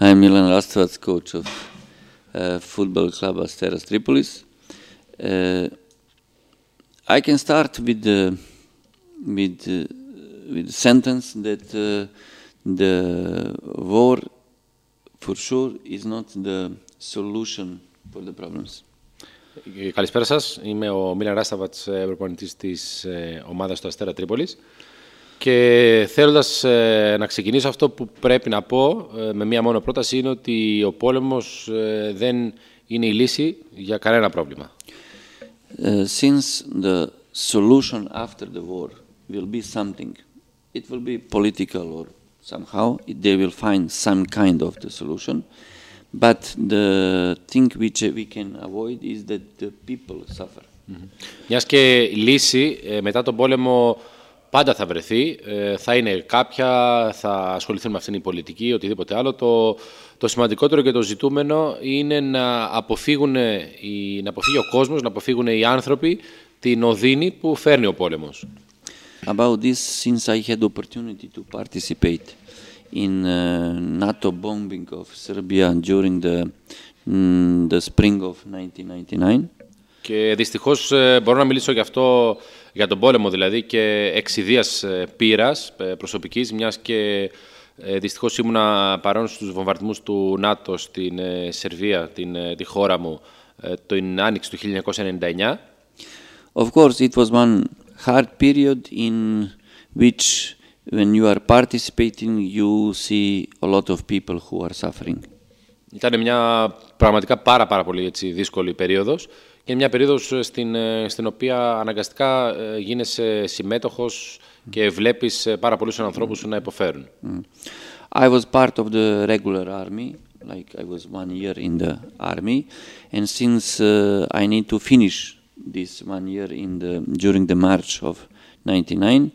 I'm Milan Rastavac, coach of uh, football club Asteras Tripolis. Uh, I can start with the with uh, with the sentence that uh, the war, for sure, is not the solution for the problems. Καλησπέρα σας. Είμαι ο Μίλαν Ράσταβατς, προπονητής της ομάδας του Αστέρα Τρίπολης. Και θέλοντας ε, να ξεκινήσω αυτό που πρέπει να πω ε, με μία μόνο πρόταση είναι ότι ο πόλεμος ε, δεν είναι η λύση για κανένα πρόβλημα. Uh, since the solution after the war will be something, it will be political or somehow they will find some kind of the solution. But the thing which we can avoid is that the people suffer. Mm-hmm. Μιας και η λύση μετά τον πόλεμο πάντα θα βρεθεί. Ε, θα είναι κάποια, θα ασχοληθούν με αυτήν την πολιτική, ή οτιδήποτε άλλο. Το, το σημαντικότερο και το ζητούμενο είναι να, αποφύγουν οι, να αποφύγει ο κόσμος, να αποφύγουν οι άνθρωποι την οδύνη που φέρνει ο πόλεμος. About this, since I had opportunity to participate in uh, NATO bombing of Serbia during the, mm, the spring of 1999, και δυστυχώς ε, μπορώ να μιλήσω για αυτό, για τον πόλεμο δηλαδή και εξιδίας ε, πείρας ε, προσωπικής, μιας και δυστυχώς ήμουνα παρόν στους βομβαρδισμούς του ΝΑΤΟ στην Σερβία, την, τη χώρα μου, την άνοιξη του 1999. Of course, it was one hard period in which when you are participating you see a lot of people who are suffering. Ήταν μια πραγματικά πάρα πάρα πολύ έτσι, δύσκολη περίοδος είναι μια περίοδος στην, στην οποία αναγκαστικά γίνεσαι συμμέτοχος και βλέπεις πάρα πολλούς ανθρώπους να υποφέρουν. I was part of the regular army, like I was one year in the army, and since uh, I need to finish this one year in the during the March of 99,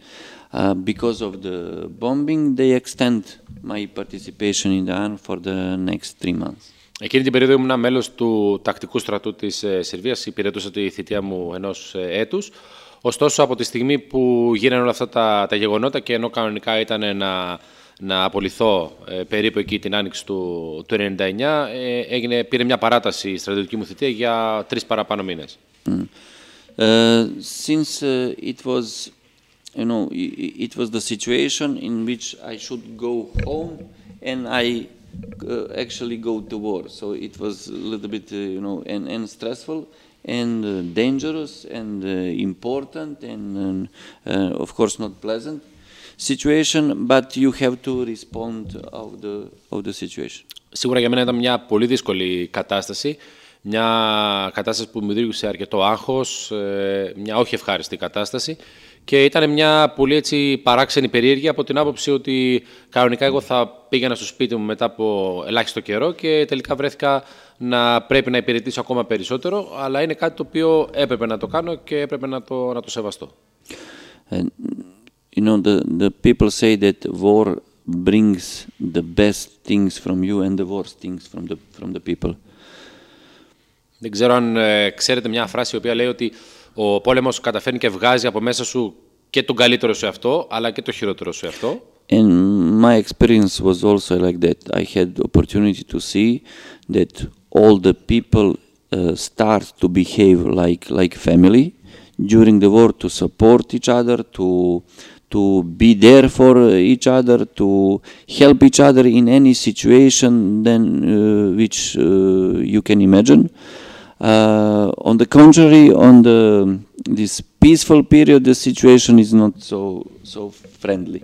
uh, because of the bombing, they extend my participation in the army for the next three months. Εκείνη την περίοδο ήμουν μέλος του τακτικού στρατού της ε, Σερβίας. Υπηρετούσα τη θητεία μου ενός ε, έτους. Ωστόσο, από τη στιγμή που γίνανε όλα αυτά τα, τα γεγονότα και ενώ κανονικά ήταν να, να απολυθώ ε, περίπου εκεί την άνοιξη του, του 1999, ε, έγινε, πήρε μια παράταση η στρατιωτική μου θητεία για τρεις παραπάνω μήνες. Mm. Uh, since uh, it was, you know, it was the situation in which I should go home and I uh, actually go to war. So it was a little bit, uh, you know, and, and stressful and uh, dangerous and uh, important and uh, of course not pleasant situation, but you have to respond of the, of the situation. Σίγουρα για μένα ήταν μια πολύ δύσκολη κατάσταση. Μια κατάσταση που μου δημιούργησε αρκετό άγχος, μια όχι ευχάριστη κατάσταση. Και ήταν μια πολύ έτσι παράξενη περίεργη από την άποψη ότι κανονικά εγώ θα πήγαινα στο σπίτι μου μετά από ελάχιστο καιρό και τελικά βρέθηκα να πρέπει να υπηρετήσω ακόμα περισσότερο, αλλά είναι κάτι το οποίο έπρεπε να το κάνω και έπρεπε να το, να το σεβαστώ. And, you know, the, the people say that war brings the best things from you and the worst things from the, from the people. Δεν ξέρω αν ε, ξέρετε μια φράση η οποία λέει ότι ο πόλεμος καταφέρνει και βγάζει από μέσα σου και τον καλύτερο σου εαυτό, αλλά και το χειρότερο σου εαυτό. And my experience was also like that. I had the opportunity to see that all the people uh, start to behave like like family during the war to support each other, to to be there for each other, to help each other in any situation then uh, which uh, you can imagine. Uh, on the contrary, on the this peaceful period, the situation is not so so friendly.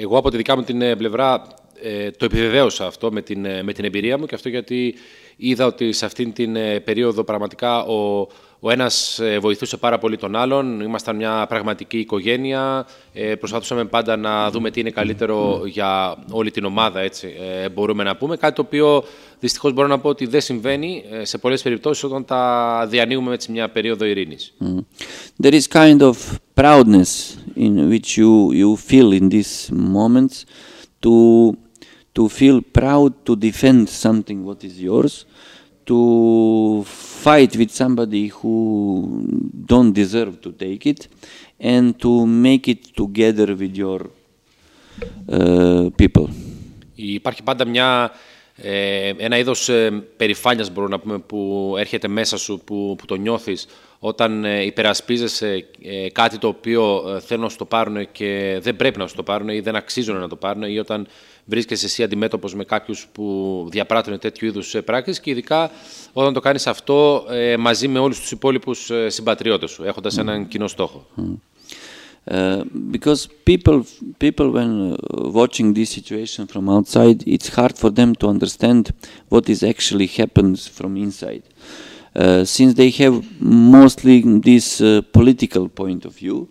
Εγώ από τη δικιά μου την πλευρά ε, το επιβεβαίωσα αυτό με την, με την εμπειρία μου και αυτό γιατί είδα ότι σε αυτήν την περίοδο πραγματικά ο, ο ένας βοηθούσε πάρα πολύ τον άλλον, ήμασταν μια πραγματική οικογένεια, ε, προσπαθούσαμε πάντα να δούμε τι είναι καλύτερο για όλη την ομάδα, έτσι ε, μπορούμε να πούμε. Κάτι το οποίο δυστυχώς μπορώ να πω ότι δεν συμβαίνει σε πολλές περιπτώσεις όταν τα διανύουμε έτσι μια περίοδο ειρήνης. Mm. There is kind of proudness in which you, you feel in these moments to to feel proud to defend something what is yours, to fight with somebody who don't deserve to take it, and to make it together with your uh, people. Υπάρχει πάντα μια, ε, ένα είδος ε, περηφάνειας, μπορούμε να πούμε, που έρχεται μέσα σου, που, που το νιώθεις όταν ε, υπερασπίζεσαι ε, κάτι το οποίο ε, θέλουν να σου το πάρουν και δεν πρέπει να σου το πάρουν ή δεν αξίζουν να το πάρουν ή όταν βρίσκεσαι εσύ αντιμέτωπος με κάποιους που διαπράττουν τέτοιου είδους πράξεις και ειδικά όταν το κάνεις αυτό μαζί με όλους τους υπόλοιπους συμπατριώτες σου, έχοντας έναν κοινό στόχο. Uh, because people, people when uh, watching this situation from outside, it's hard for them to understand what is actually happens from inside. Uh, since they have mostly this uh, political point of view,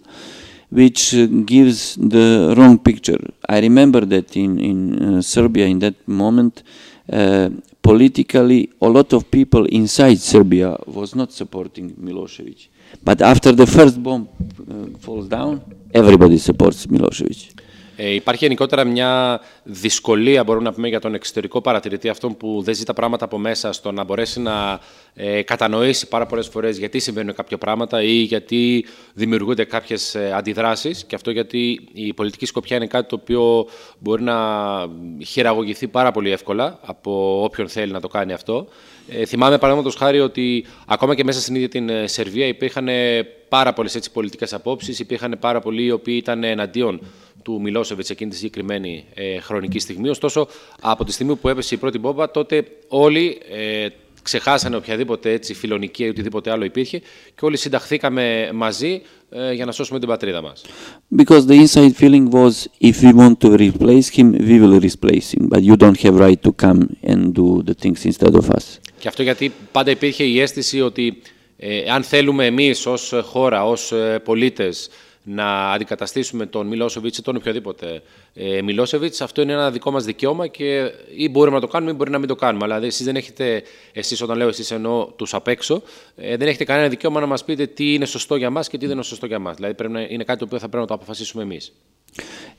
which uh, gives the wrong picture. I remember that in, in Serbia in that moment, politically, a lot of people inside Serbia was not supporting Milosevic. But after the first bomb uh, falls down, everybody supports Milosevic. Ε, υπάρχει γενικότερα μια δυσκολία, μπορούμε να πούμε, για τον εξωτερικό παρατηρητή, αυτόν που δεν ζει τα πράγματα από μέσα, στο να μπορέσει να ε, κατανοήσει πάρα πολλές φορές γιατί συμβαίνουν κάποια πράγματα ή γιατί δημιουργούνται κάποιες αντιδράσεις. Και αυτό γιατί η πολιτική σκοπιά είναι κάτι το οποίο μπορεί να χειραγωγηθεί πάρα πολύ εύκολα από όποιον θέλει να το κάνει αυτό. Ε, θυμάμαι παραδείγματος χάρη ότι ακόμα και μέσα στην ίδια την ε, Σερβία υπήρχαν πάρα πολλές πολιτικές απόψεις, υπήρχαν πάρα πολλοί οι οποίοι ήταν εναντίον του Μιλόσεβιτς εκείνη τη συγκεκριμένη ε, χρονική στιγμή. Ωστόσο, από τη στιγμή που έπεσε η πρώτη μπόμπα, τότε όλοι ε, ξεχάσανε οποιαδήποτε έτσι φιλονική ή οτιδήποτε άλλο υπήρχε και όλοι συνταχθήκαμε μαζί ε, για να σώσουμε την πατρίδα μας. Because the inside feeling was if we want to replace him, we will replace him, but you don't have right to come and do the things instead of us. Και αυτό γιατί πάντα υπήρχε η αίσθηση ότι ε, αν θέλουμε εμείς ως χώρα, ως ε, πολίτες να αντικαταστήσουμε τον Μιλόσεβιτς ή τον οποιοδήποτε ε, Μιλόσεβιτς. Αυτό είναι ένα δικό μας δικαίωμα και ή μπορούμε να το κάνουμε ή μπορεί να μην το κάνουμε. Αλλά εσείς δεν έχετε, εσείς όταν λέω εσείς εννοώ τους απ' έξω, ε, δεν έχετε κανένα δικαίωμα να μας πείτε τι είναι σωστό για μας και τι δεν είναι σωστό για μας. Δηλαδή πρέπει να είναι κάτι το οποίο θα πρέπει να το αποφασίσουμε εμείς.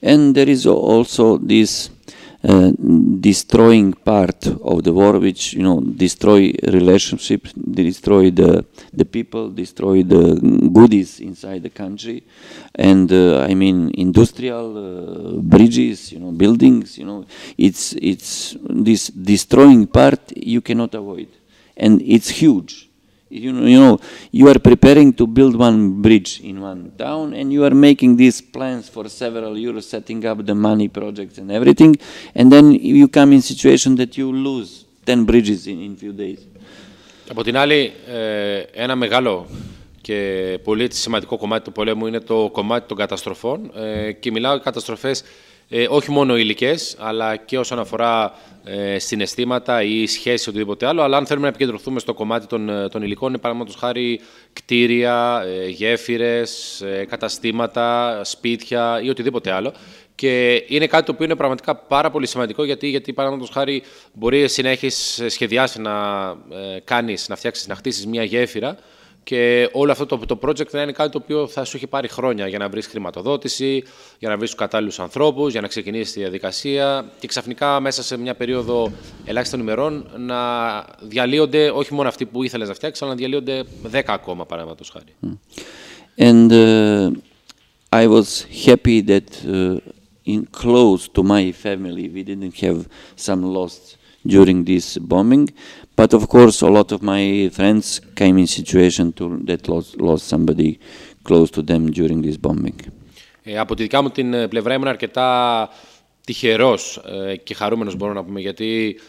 And there is also this Uh, destroying part of the war, which you know destroy relationships, destroy the the people, destroy the goodies inside the country, and uh, I mean industrial uh, bridges, you know buildings, you know it's it's this destroying part you cannot avoid, and it's huge you know, you know, you are preparing to build one bridge in one town, and you are making these plans for several years, setting up the money projects and everything, and then you come in situation that you lose 10 bridges in, in few days. Από την άλλη, ένα μεγάλο και πολύ σημαντικό κομμάτι του πολέμου είναι το κομμάτι των καταστροφών και μιλάω για καταστροφές ε, όχι μόνο υλικές, αλλά και όσον αφορά ε, συναισθήματα ή σχέση οτιδήποτε άλλο. Αλλά αν θέλουμε να επικεντρωθούμε στο κομμάτι των, ε, των υλικών, είναι παραδείγματος χάρη κτίρια, ε, γέφυρες, ε, καταστήματα, σπίτια ή οτιδήποτε άλλο. Και είναι κάτι το οποίο είναι πραγματικά πάρα πολύ σημαντικό γιατί, γιατί παραδείγματος χάρη μπορεί εσύ να έχει σχεδιάσει να ε, κάνεις, να φτιάξεις, να χτίσεις μια γέφυρα και όλο αυτό το, το project θα είναι κάτι το οποίο θα σου έχει πάρει χρόνια για να βρεις χρηματοδότηση, για να βρεις τους κατάλληλους ανθρώπους, για να ξεκινήσεις τη διαδικασία και ξαφνικά μέσα σε μια περίοδο ελάχιστων ημερών να διαλύονται όχι μόνο αυτοί που ήθελες να φτιάξεις, αλλά να διαλύονται 10 ακόμα παραδείγματος χάρη. And uh, I was happy that uh, in close to my family we didn't have some loss during this bombing. But of course, a lot of my friends came in situation to, that lost, lost somebody close to them during this bombing. Ε, από τη δικά μου την πλευρά ήμουν αρκετά τυχερός ε, και χαρούμενος μπορώ να πούμε γιατί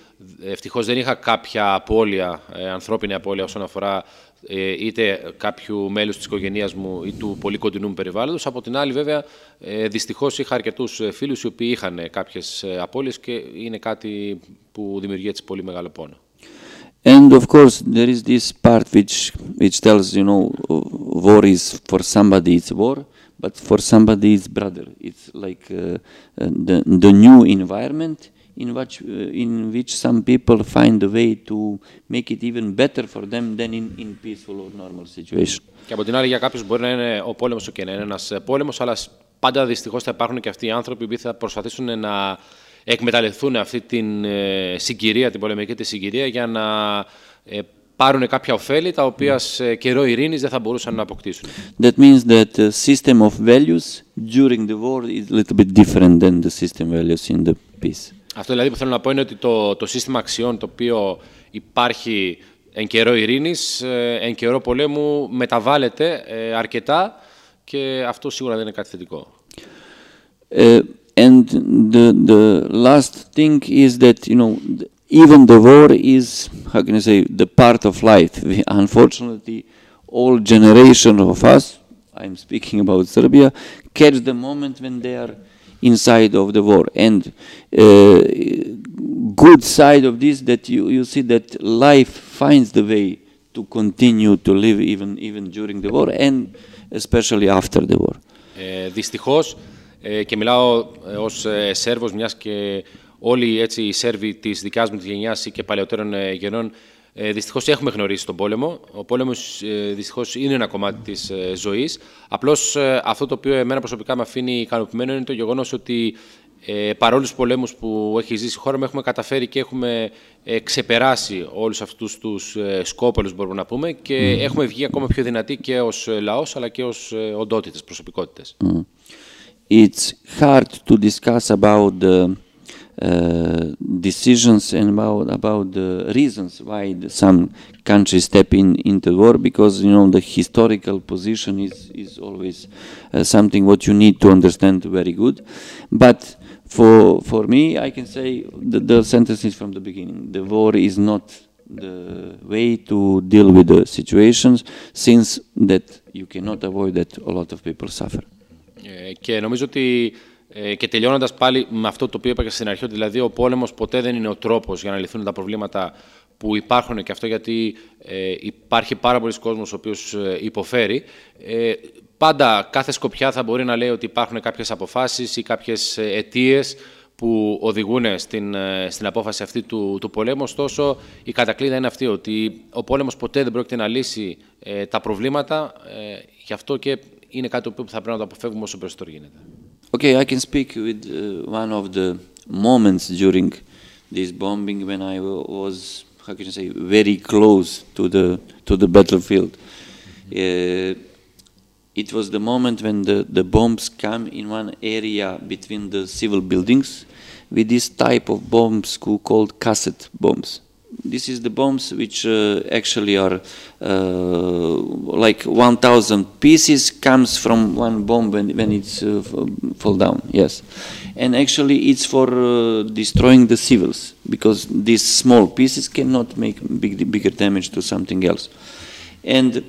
ευτυχώς δεν είχα κάποια απώλεια, ε, ανθρώπινη απώλεια όσον αφορά ε, είτε κάποιου μέλους της οικογένειας μου ή του πολύ κοντινού μου περιβάλλοντος. Από την άλλη βέβαια ε, δυστυχώς είχα αρκετούς φίλους οι οποίοι είχαν κάποιες απώλειες και είναι κάτι που δημιουργεί έτσι πολύ μεγάλο πόνο. And of course, there is this part which which tells you know war is for somebody it's war, but for somebody it's brother. It's like uh, the the new environment in which uh, in which some people find a way to make it even better for them than in in peaceful or normal situation. Και από την άλλη, για κάποιου μπορεί να είναι ο πόλεμο και να είναι ένα πόλεμο, αλλά πάντα δυστυχώ θα υπάρχουν και αυτοί οι άνθρωποι που θα προσπαθήσουν να εκμεταλλευτούν αυτή την συγκυρία, την πολεμική τη συγκυρία για να πάρουν κάποια ωφέλη τα οποία σε καιρό ειρήνης δεν θα μπορούσαν να αποκτήσουν. That means that the system of values during the war is a little bit different than the system values in the peace. Αυτό δηλαδή που θέλω να πω είναι ότι το, το σύστημα αξιών το οποίο υπάρχει εν καιρό ειρήνης, ε, εν καιρό πολέμου μεταβάλλεται ε, αρκετά και αυτό σίγουρα δεν είναι κάτι θετικό. Uh, and the the last thing is that you know even the war is how can I say the part of life. We, unfortunately, all generation of us, I'm speaking about Serbia, catch the moment when they are inside of the war. And uh, good side of this that you, you see that life finds the way to continue to live even even during the war and especially after the war. Ε, δυστυχώς, ε, και μιλάω ε, ως ε, Σέρβος, μιας και όλοι έτσι, οι Σέρβοι της δικιάς μου της γενιάς ή και παλαιότερων ε, γενών ε, δυστυχώς έχουμε γνωρίσει τον πόλεμο. Ο πόλεμος ε, δυστυχώς είναι ένα κομμάτι της ε, ζωής. Απλώς ε, αυτό το οποίο εμένα προσωπικά με αφήνει ικανοποιημένο είναι το γεγονός ότι ε, παρόλους πολέμους που έχει ζήσει η χώρα μου έχουμε καταφέρει και έχουμε ε, ξεπεράσει όλους αυτούς τους ε, σκόπελους μπορούμε να πούμε και έχουμε βγει ακόμα πιο δυνατοί και ως ε, λαός αλλά και ως ε, οντότητες, προσωπικότητες. It's hard to discuss about the uh, decisions and about about the reasons why the, some countries step in into war because you know the historical position is is always uh, something what you need to understand very good. But for for me i can say the, the sentence is from the beginning. The war is not the way to deal with the situations since that you cannot avoid that a lot of people suffer Ε, και νομίζω ότι ε, και τελειώνοντας πάλι με αυτό το οποίο είπα και στην αρχή, ότι δηλαδή ο πόλεμος ποτέ δεν είναι ο τρόπος για να λυθούν τα προβλήματα που υπάρχουν και αυτό γιατί ε, υπάρχει πάρα πολλοί κόσμος ο οποίος ε, υποφέρει. Ε, πάντα κάθε σκοπιά θα μπορεί να λέει ότι υπάρχουν κάποιες αποφάσεις ή κάποιες αιτίες που οδηγούν στην, ε, στην απόφαση αυτή του, του πολέμου. Ωστόσο, η κατακλείδα είναι αυτή, ότι ο πόλεμος ποτέ δεν πρόκειται να λύσει ε, τα προβλήματα. Ε, γι' αυτό και είναι κάτι που θα πρέπει να το αποφεύγουμε όσο περισσότερο γίνεται. Okay, I can speak with uh, one of the moments during this bombing when I wa- was, how can I say, very close to the to the battlefield. Uh, it was the moment when the, the bombs come in one area between the civil buildings with this type of bombs co- called cassette bombs. This is the bombs which uh, actually are uh, like 1,000 pieces comes from one bomb when, when it's uh, fall down. Yes, and actually it's for uh, destroying the civils because these small pieces cannot make big, bigger damage to something else. And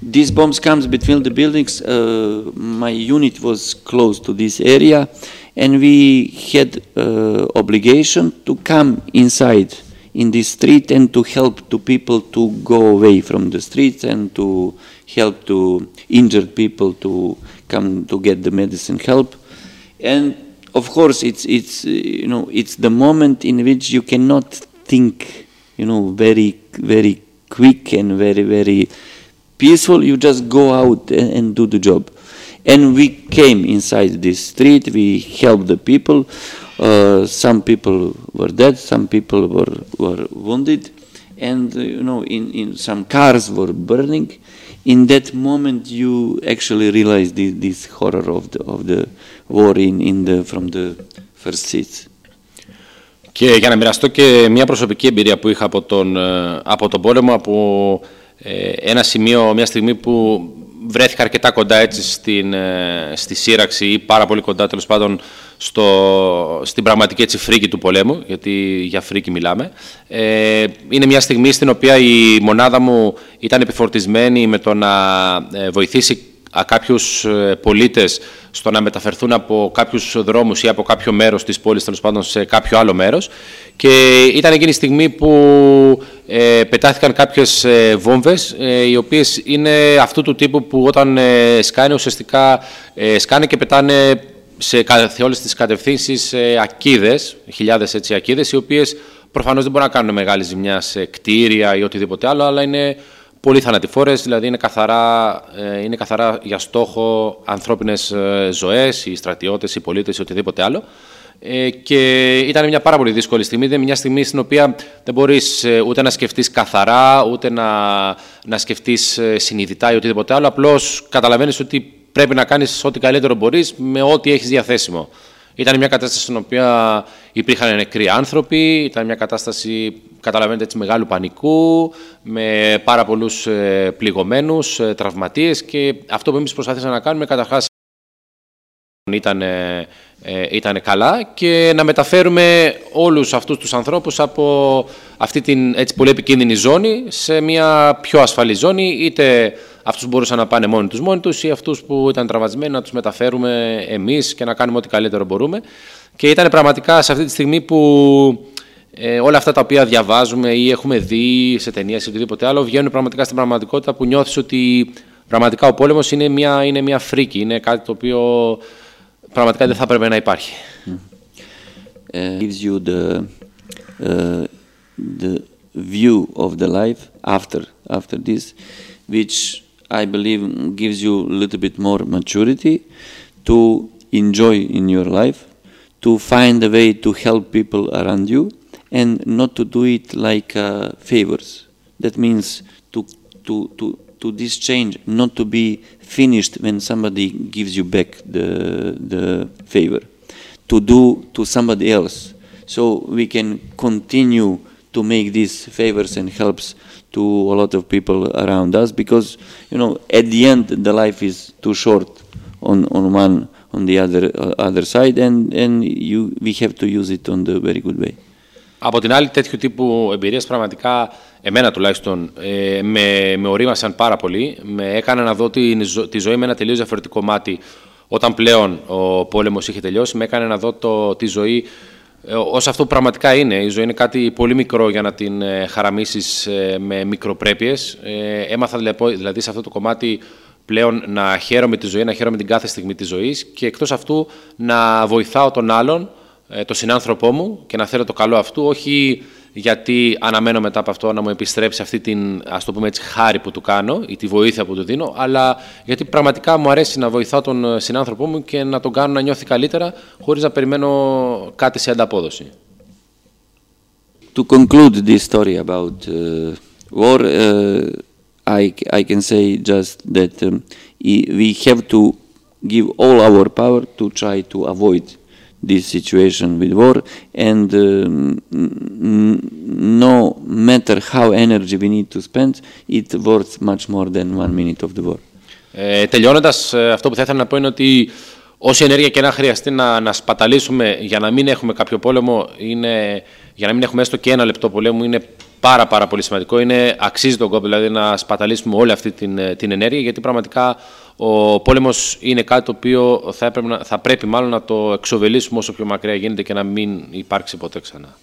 these bombs comes between the buildings. Uh, my unit was close to this area, and we had uh, obligation to come inside in the street and to help to people to go away from the streets and to help to injured people to come to get the medicine help. And of course, it's it's you know it's the moment in which you cannot think you know very very quick and very very peaceful. You just go out and, and do the job. And we came inside this street. We helped the people. Uh, some people were dead. Some people were were wounded, and uh, you know in, in some cars were burning. In that moment, you actually realize the, this horror of the of the war in, in the from the first seats. Και για να μοιραστώ και μια προσωπική εμπειρία που είχα από τον, ε, από τον πόλεμο, από ε, ένα σημείο, μια στιγμή που βρέθηκα αρκετά κοντά έτσι στην, ε, στη σύραξη ή πάρα πολύ κοντά τέλος πάντων στο, στην πραγματική έτσι φρίκη του πολέμου, γιατί για φρίκη μιλάμε. Ε, είναι μια στιγμή στην οποία η μονάδα μου ήταν επιφορτισμένη με το να ε, βοηθήσει α, κάποιους ε, πολίτες στο να μεταφερθούν από κάποιους δρόμους ή από κάποιο μέρος της πόλης τέλος πάντων σε κάποιο άλλο μέρος. Και ήταν εκείνη η στιγμή που ε, πετάθηκαν κάποιες ε, βόμβες ε, οι οποίες είναι αυτού του τύπου που όταν ε, σκάνε ουσιαστικά ε, σκάνε και πετάνε σε, κα- σε όλες τις κατευθύνσεις ε, ακίδες, χιλιάδες έτσι ακίδες οι οποίες προφανώς δεν μπορούν να κάνουν μεγάλη ζημιά σε κτίρια ή οτιδήποτε άλλο αλλά είναι πολύ θανατηφόρες, δηλαδή είναι καθαρά, ε, είναι καθαρά για στόχο ανθρώπινες ε, ζωές, οι στρατιώτες, οι πολίτες ή οτιδήποτε άλλο. Ε, και ήταν μια πάρα πολύ δύσκολη στιγμή. Είναι μια στιγμή στην οποία δεν μπορείς ε, ούτε να σκεφτείς καθαρά, ούτε να, να σκεφτείς ε, συνειδητά ή οτιδήποτε άλλο. Απλώς καταλαβαίνεις ότι πρέπει να κάνεις ό,τι καλύτερο μπορείς με ό,τι έχεις διαθέσιμο. Ήταν μια κατάσταση στην οποία υπήρχαν νεκροί άνθρωποι, ήταν μια κατάσταση, καταλαβαίνετε, έτσι, μεγάλου πανικού, με πάρα πολλούς ε, πληγωμένους, ε, τραυματίες και αυτό που εμείς προσπαθήσαμε να κάνουμε καταρχάς ήταν, ε, ήταν καλά και να μεταφέρουμε όλους αυτούς τους ανθρώπους από αυτή την έτσι πολύ επικίνδυνη ζώνη σε μια πιο ασφαλή ζώνη, είτε αυτούς που μπορούσαν να πάνε μόνοι τους μόνοι τους ή αυτούς που ήταν τραυματισμένοι να τους μεταφέρουμε εμείς και να κάνουμε ό,τι καλύτερο μπορούμε. Και ήταν πραγματικά σε αυτή τη στιγμή που ε, όλα αυτά τα οποία διαβάζουμε ή έχουμε δει σε ταινίες ή οτιδήποτε άλλο βγαίνουν πραγματικά στην πραγματικότητα που νιώθεις ότι πραγματικά ο πόλεμος είναι μια, είναι μια φρίκη, είναι κάτι το οποίο πραγματικά δεν θα έπρεπε να υπάρχει. Uh, gives you the, uh, the view of the life after after this, which I believe gives you a little bit more maturity to enjoy in your life, to find a way to help people around you, and not to do it like uh, favors. That means to to to to this change, not to be finished when somebody gives you back the the favor, to do to somebody else, so we can continue to make these favors and helps to a lot of people around us because you know at the end the life is too short on on one on the other uh, other side and and you we have to use it on the very good way. Από την άλλη, τέτοιου τύπου εμπειρίες πραγματικά, εμένα τουλάχιστον, ε, με, με ορίμασαν πάρα πολύ. Με έκανα να δω τη, τη ζωή με ένα τελείως διαφορετικό μάτι. Όταν πλέον ο πόλεμος είχε τελειώσει, με έκανε να δω το, τη ζωή ε, ως αυτό που πραγματικά είναι. Η ζωή είναι κάτι πολύ μικρό για να την ε, χαραμίσεις ε, με μικροπρέπειες. Ε, έμαθα δηλαδή σε αυτό το κομμάτι πλέον να χαίρομαι τη ζωή, να χαίρομαι την κάθε στιγμή της ζωής και εκτός αυτού να βοηθάω τον άλλον ε, το συνάνθρωπό μου και να θέλω το καλό αυτού, όχι γιατί αναμένω μετά από αυτό να μου επιστρέψει αυτή την ας το πούμε έτσι, χάρη που του κάνω ή τη βοήθεια που του δίνω, αλλά γιατί πραγματικά μου αρέσει να βοηθάω τον ε, συνάνθρωπό μου και να τον κάνω να νιώθει καλύτερα χωρίς να περιμένω κάτι σε ανταπόδοση. To conclude this story about uh, war, uh, I, I can say just that um, we have to give all our power to try to avoid this situation with war and um, no matter how energy we need to spend it worth much more than one minute of the war. Ε, τελειώνοντας, αυτό που θα ήθελα να πω είναι ότι όση ενέργεια και να χρειαστεί να, να σπαταλήσουμε για να μην έχουμε κάποιο πόλεμο, είναι, για να μην έχουμε έστω και ένα λεπτό πολέμου, είναι πάρα πάρα πολύ σημαντικό. Είναι, αξίζει τον κόπο δηλαδή να σπαταλήσουμε όλη αυτή την, την ενέργεια, γιατί πραγματικά ο πόλεμος είναι κάτι το οποίο θα, έπρεπε, θα πρέπει μάλλον να το εξοβελήσουμε όσο πιο μακριά γίνεται και να μην υπάρξει ποτέ ξανά.